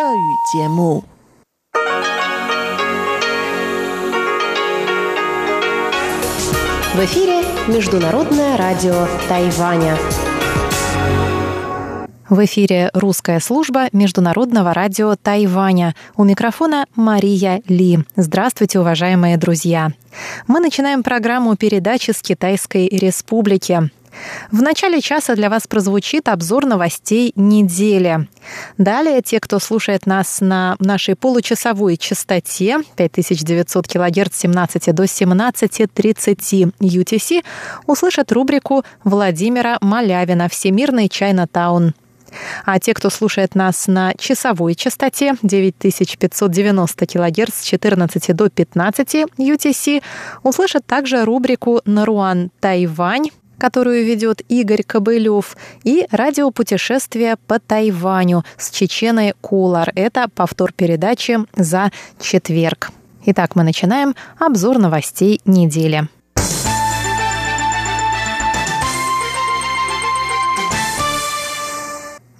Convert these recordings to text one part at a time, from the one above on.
В эфире Международное радио Тайваня. В эфире русская служба Международного радио Тайваня. У микрофона Мария Ли. Здравствуйте, уважаемые друзья. Мы начинаем программу передачи с Китайской Республики. В начале часа для вас прозвучит обзор новостей недели. Далее те, кто слушает нас на нашей получасовой частоте 5900 кГц с 17 до 17.30 UTC, услышат рубрику Владимира Малявина «Всемирный Чайна-таун». А те, кто слушает нас на часовой частоте 9590 кГц с 14 до 15 UTC, услышат также рубрику «Наруан Тайвань», которую ведет Игорь Кобылев, и радиопутешествие по Тайваню с Чеченой Кулар. Это повтор передачи за четверг. Итак, мы начинаем обзор новостей недели.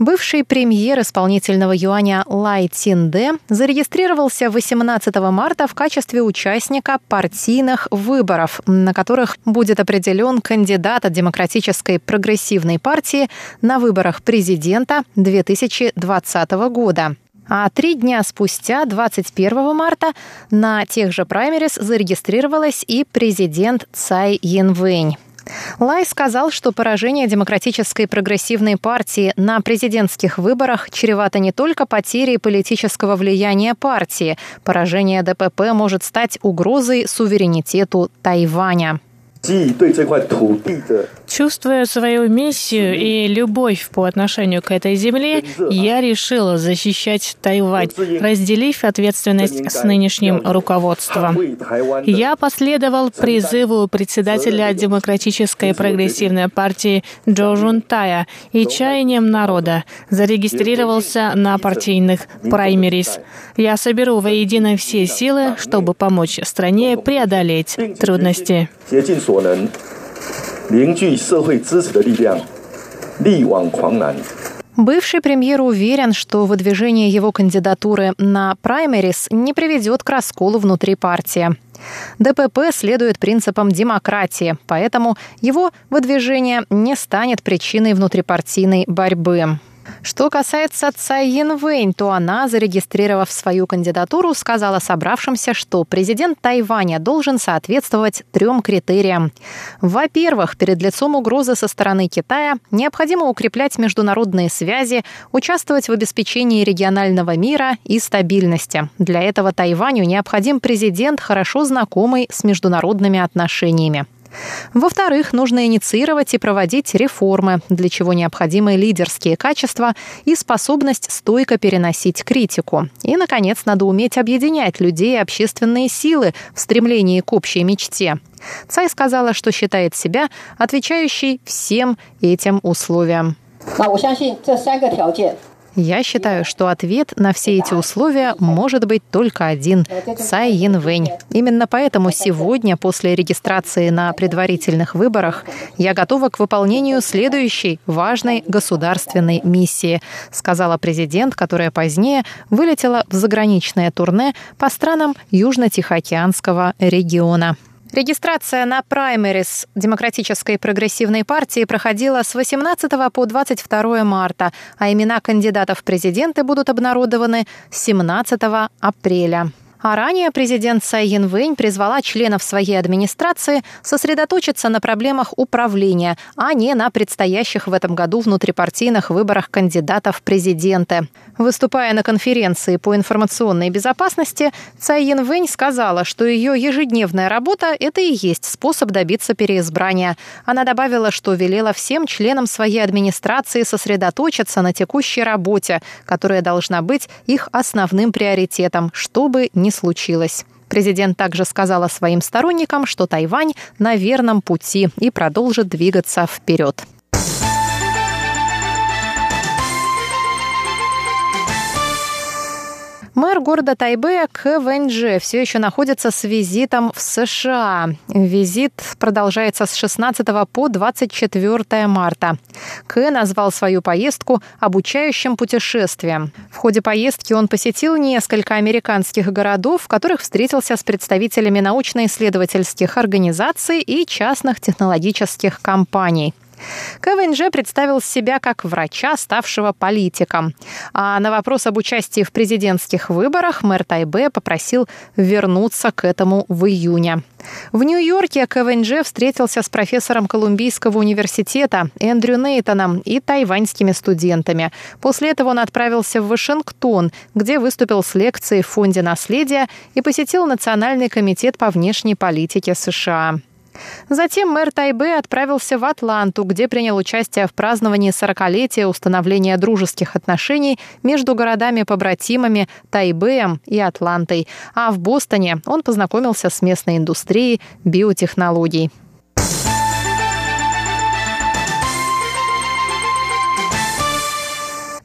Бывший премьер исполнительного юаня Лай Цинде зарегистрировался 18 марта в качестве участника партийных выборов, на которых будет определен кандидат от Демократической прогрессивной партии на выборах президента 2020 года. А три дня спустя, 21 марта, на тех же праймерис зарегистрировалась и президент Цай Янвэнь. Лай сказал, что поражение Демократической прогрессивной партии на президентских выборах чревато не только потерей политического влияния партии. Поражение ДПП может стать угрозой суверенитету Тайваня. Чувствуя свою миссию и любовь по отношению к этой земле, я решила защищать Тайвань, разделив ответственность с нынешним руководством. Я последовал призыву председателя Демократической прогрессивной партии Джо Жунтая и чаянием народа, зарегистрировался на партийных праймерис. Я соберу воедино все силы, чтобы помочь стране преодолеть трудности. 所能，凝聚社会支持的力量，力挽狂澜。Бывший премьер уверен, что выдвижение его кандидатуры на праймерис не приведет к расколу внутри партии. ДПП следует принципам демократии, поэтому его выдвижение не станет причиной внутрипартийной борьбы. Что касается Цай Янвэнь, то она, зарегистрировав свою кандидатуру, сказала собравшимся, что президент Тайваня должен соответствовать трем критериям. Во-первых, перед лицом угрозы со стороны Китая необходимо укреплять международные связи, участвовать в обеспечении регионального мира и стабильности. Для этого Тайваню необходим президент, хорошо знакомый с международными отношениями. Во-вторых, нужно инициировать и проводить реформы, для чего необходимы лидерские качества и способность стойко переносить критику. И, наконец, надо уметь объединять людей и общественные силы в стремлении к общей мечте. Цай сказала, что считает себя отвечающей всем этим условиям. Я считаю, что ответ на все эти условия может быть только один – Цай Янвэнь. Именно поэтому сегодня, после регистрации на предварительных выборах, я готова к выполнению следующей важной государственной миссии, сказала президент, которая позднее вылетела в заграничное турне по странам Южно-Тихоокеанского региона. Регистрация на праймерис Демократической прогрессивной партии проходила с 18 по 22 марта, а имена кандидатов в президенты будут обнародованы 17 апреля. А ранее президент Цай Янвэнь призвала членов своей администрации сосредоточиться на проблемах управления, а не на предстоящих в этом году внутрипартийных выборах кандидатов в президенты. Выступая на конференции по информационной безопасности, Цай Янвэнь сказала, что ее ежедневная работа – это и есть способ добиться переизбрания. Она добавила, что велела всем членам своей администрации сосредоточиться на текущей работе, которая должна быть их основным приоритетом, чтобы не не случилось. Президент также сказала своим сторонникам, что Тайвань на верном пути и продолжит двигаться вперед. Мэр города Тайбэя К. Вэньджи все еще находится с визитом в США. Визит продолжается с 16 по 24 марта. К. назвал свою поездку обучающим путешествием. В ходе поездки он посетил несколько американских городов, в которых встретился с представителями научно-исследовательских организаций и частных технологических компаний. КВНЖ представил себя как врача, ставшего политиком. А на вопрос об участии в президентских выборах мэр Тайбе попросил вернуться к этому в июне. В Нью-Йорке КВНЖ встретился с профессором Колумбийского университета Эндрю Нейтоном и тайваньскими студентами. После этого он отправился в Вашингтон, где выступил с лекцией в Фонде наследия и посетил Национальный комитет по внешней политике США. Затем мэр Тайбе отправился в Атланту, где принял участие в праздновании 40-летия установления дружеских отношений между городами-побратимами Тайбэем и Атлантой. А в Бостоне он познакомился с местной индустрией биотехнологий.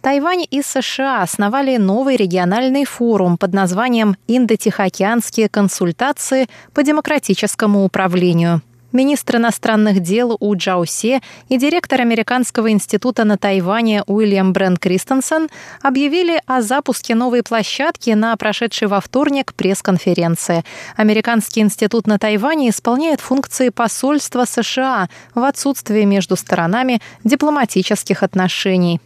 Тайвань и США основали новый региональный форум под названием «Индо-Тихоокеанские консультации по демократическому управлению». Министр иностранных дел У Джаусе и директор Американского института на Тайване Уильям Брент Кристенсен объявили о запуске новой площадки на прошедшей во вторник пресс-конференции. Американский институт на Тайване исполняет функции посольства США в отсутствии между сторонами дипломатических отношений.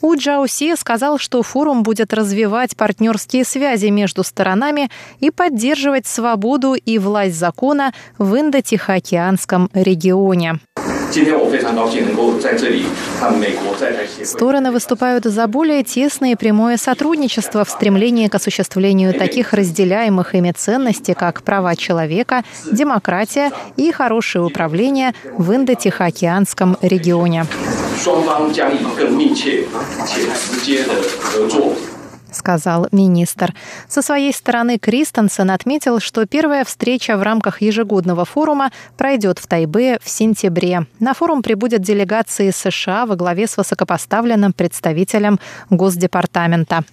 У Джауси сказал, что форум будет развивать партнерские связи между сторонами и поддерживать свободу и власть закона в Индо-Тихоокеанском регионе. Стороны выступают за более тесное и прямое сотрудничество в стремлении к осуществлению таких разделяемых ими ценностей, как права человека, демократия и хорошее управление в Индо-Тихоокеанском регионе. 双方将以更密切且直接的合作 сказал министр. Со своей стороны Кристенсен отметил, что первая встреча в рамках ежегодного форума пройдет в Тайбе в сентябре. На форум прибудет делегации США во главе с высокопоставленным представителем Госдепартамента.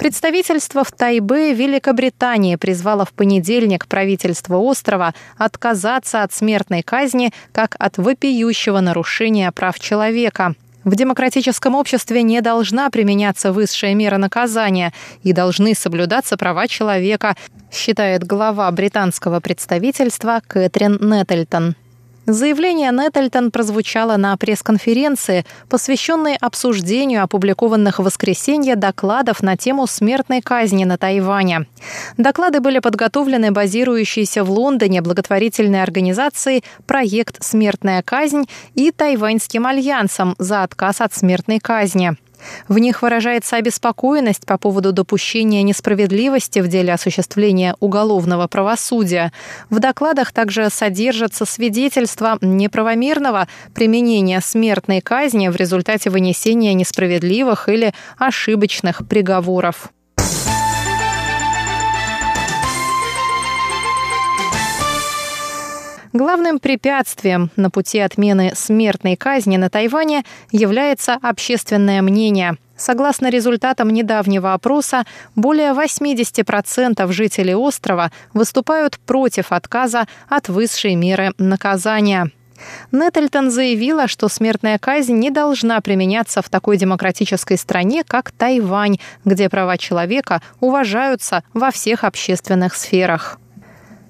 Представительство в Тайбе Великобритании призвало в понедельник правительство острова отказаться от смертной казни как от вопиющего нарушения прав человека. В демократическом обществе не должна применяться высшая мера наказания и должны соблюдаться права человека, считает глава британского представительства Кэтрин Неттельтон. Заявление Неттельтон прозвучало на пресс-конференции, посвященной обсуждению опубликованных в воскресенье докладов на тему смертной казни на Тайване. Доклады были подготовлены базирующейся в Лондоне благотворительной организацией «Проект «Смертная казнь» и Тайваньским альянсом за отказ от смертной казни. В них выражается обеспокоенность по поводу допущения несправедливости в деле осуществления уголовного правосудия. В докладах также содержатся свидетельства неправомерного применения смертной казни в результате вынесения несправедливых или ошибочных приговоров. Главным препятствием на пути отмены смертной казни на Тайване является общественное мнение. Согласно результатам недавнего опроса, более 80% жителей острова выступают против отказа от высшей меры наказания. Неттельтон заявила, что смертная казнь не должна применяться в такой демократической стране, как Тайвань, где права человека уважаются во всех общественных сферах.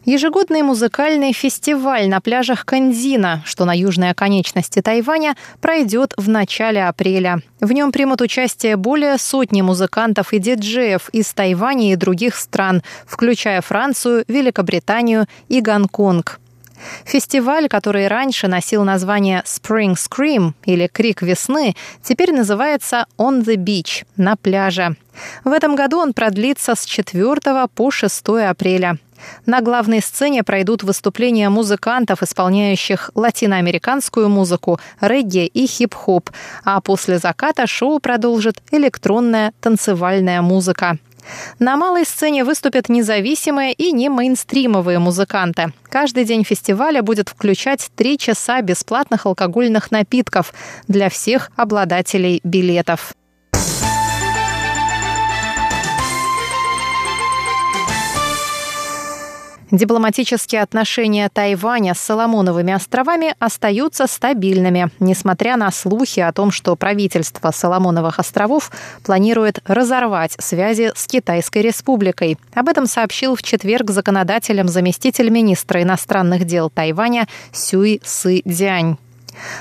Ежегодный музыкальный фестиваль на пляжах Канзина, что на южной оконечности Тайваня, пройдет в начале апреля. В нем примут участие более сотни музыкантов и диджеев из Тайваня и других стран, включая Францию, Великобританию и Гонконг. Фестиваль, который раньше носил название Spring Scream или Крик весны, теперь называется On the Beach – на пляже. В этом году он продлится с 4 по 6 апреля. На главной сцене пройдут выступления музыкантов, исполняющих латиноамериканскую музыку, регги и хип-хоп, а после заката шоу продолжит электронная танцевальная музыка. На малой сцене выступят независимые и не мейнстримовые музыканты. Каждый день фестиваля будет включать три часа бесплатных алкогольных напитков для всех обладателей билетов. Дипломатические отношения Тайваня с Соломоновыми островами остаются стабильными, несмотря на слухи о том, что правительство Соломоновых островов планирует разорвать связи с Китайской республикой. Об этом сообщил в четверг законодателям заместитель министра иностранных дел Тайваня Сюй Сы Дзянь.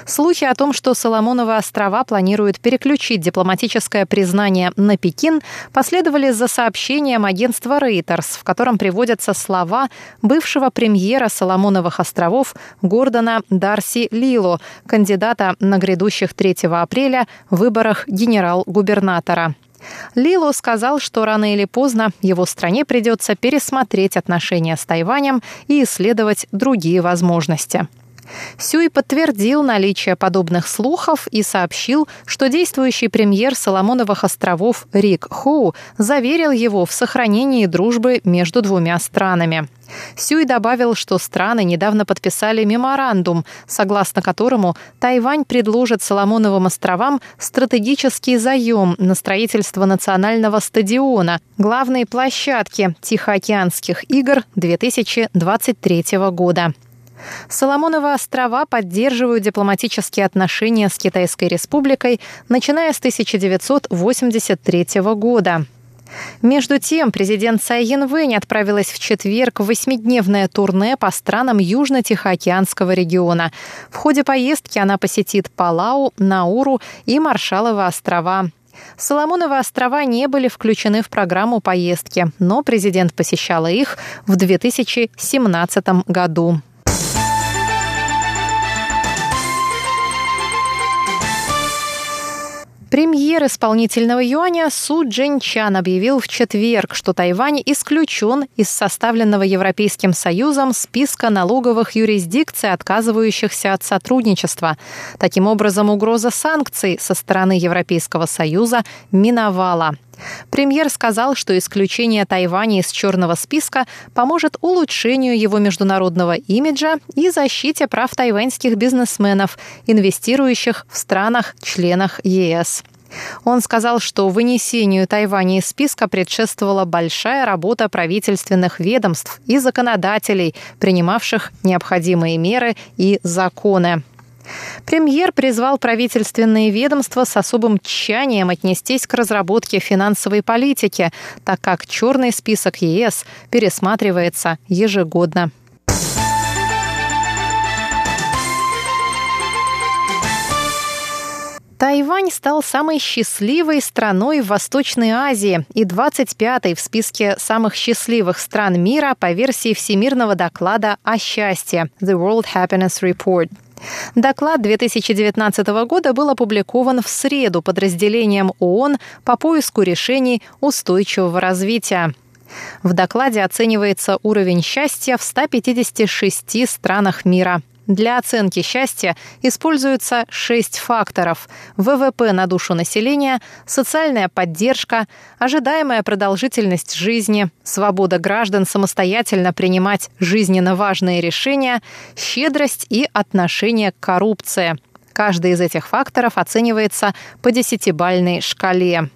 Слухи о том, что Соломоновы острова планируют переключить дипломатическое признание на Пекин, последовали за сообщением агентства Reuters, в котором приводятся слова бывшего премьера Соломоновых островов Гордона Дарси Лило, кандидата на грядущих 3 апреля выборах генерал-губернатора. Лило сказал, что рано или поздно его стране придется пересмотреть отношения с Тайванем и исследовать другие возможности. Сюй подтвердил наличие подобных слухов и сообщил, что действующий премьер Соломоновых островов Рик Хоу заверил его в сохранении дружбы между двумя странами. Сюй добавил, что страны недавно подписали меморандум, согласно которому Тайвань предложит Соломоновым островам стратегический заем на строительство национального стадиона, главной площадки Тихоокеанских игр 2023 года. Соломоновы острова поддерживают дипломатические отношения с Китайской республикой, начиная с 1983 года. Между тем, президент Цай Янвэнь отправилась в четверг в восьмидневное турне по странам Южно-Тихоокеанского региона. В ходе поездки она посетит Палау, Науру и Маршаловы острова. Соломоновы острова не были включены в программу поездки, но президент посещала их в 2017 году. Премьер исполнительного юаня Су Джинчан объявил в четверг, что Тайвань исключен из составленного Европейским Союзом списка налоговых юрисдикций, отказывающихся от сотрудничества. Таким образом, угроза санкций со стороны Европейского Союза миновала. Премьер сказал, что исключение Тайваня из черного списка поможет улучшению его международного имиджа и защите прав тайваньских бизнесменов, инвестирующих в странах-членах ЕС. Он сказал, что вынесению Тайваня из списка предшествовала большая работа правительственных ведомств и законодателей, принимавших необходимые меры и законы. Премьер призвал правительственные ведомства с особым тщанием отнестись к разработке финансовой политики, так как черный список ЕС пересматривается ежегодно. Тайвань стал самой счастливой страной в Восточной Азии и 25-й в списке самых счастливых стран мира по версии Всемирного доклада о счастье The World Happiness Report. Доклад 2019 года был опубликован в среду подразделением ООН по поиску решений устойчивого развития. В докладе оценивается уровень счастья в 156 странах мира. Для оценки счастья используются шесть факторов – ВВП на душу населения, социальная поддержка, ожидаемая продолжительность жизни, свобода граждан самостоятельно принимать жизненно важные решения, щедрость и отношение к коррупции. Каждый из этих факторов оценивается по десятибальной шкале.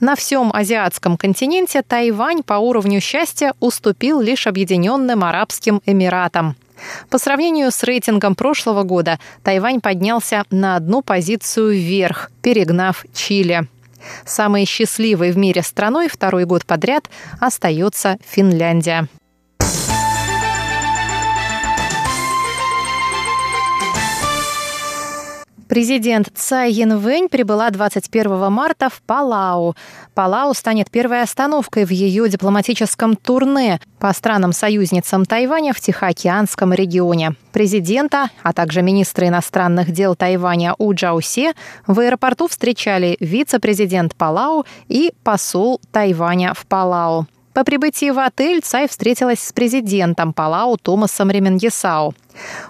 На всем азиатском континенте Тайвань по уровню счастья уступил лишь Объединенным Арабским Эмиратам. По сравнению с рейтингом прошлого года, Тайвань поднялся на одну позицию вверх, перегнав Чили. Самой счастливой в мире страной второй год подряд остается Финляндия. Президент Цай Янвэнь прибыла 21 марта в Палау. Палау станет первой остановкой в ее дипломатическом турне по странам-союзницам Тайваня в Тихоокеанском регионе. Президента, а также министра иностранных дел Тайваня У Джаусе в аэропорту встречали вице-президент Палау и посол Тайваня в Палау. По прибытии в отель Цай встретилась с президентом Палау Томасом Ременгесау.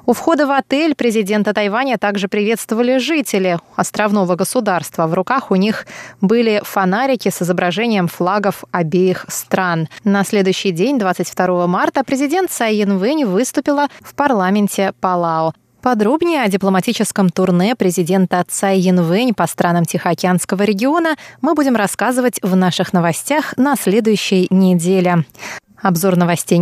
У входа в отель президента Тайваня также приветствовали жители островного государства. В руках у них были фонарики с изображением флагов обеих стран. На следующий день, 22 марта, президент Цай Янвэнь выступила в парламенте Палау. Подробнее о дипломатическом турне президента Цай Янвэнь по странам Тихоокеанского региона мы будем рассказывать в наших новостях на следующей неделе. Обзор новостей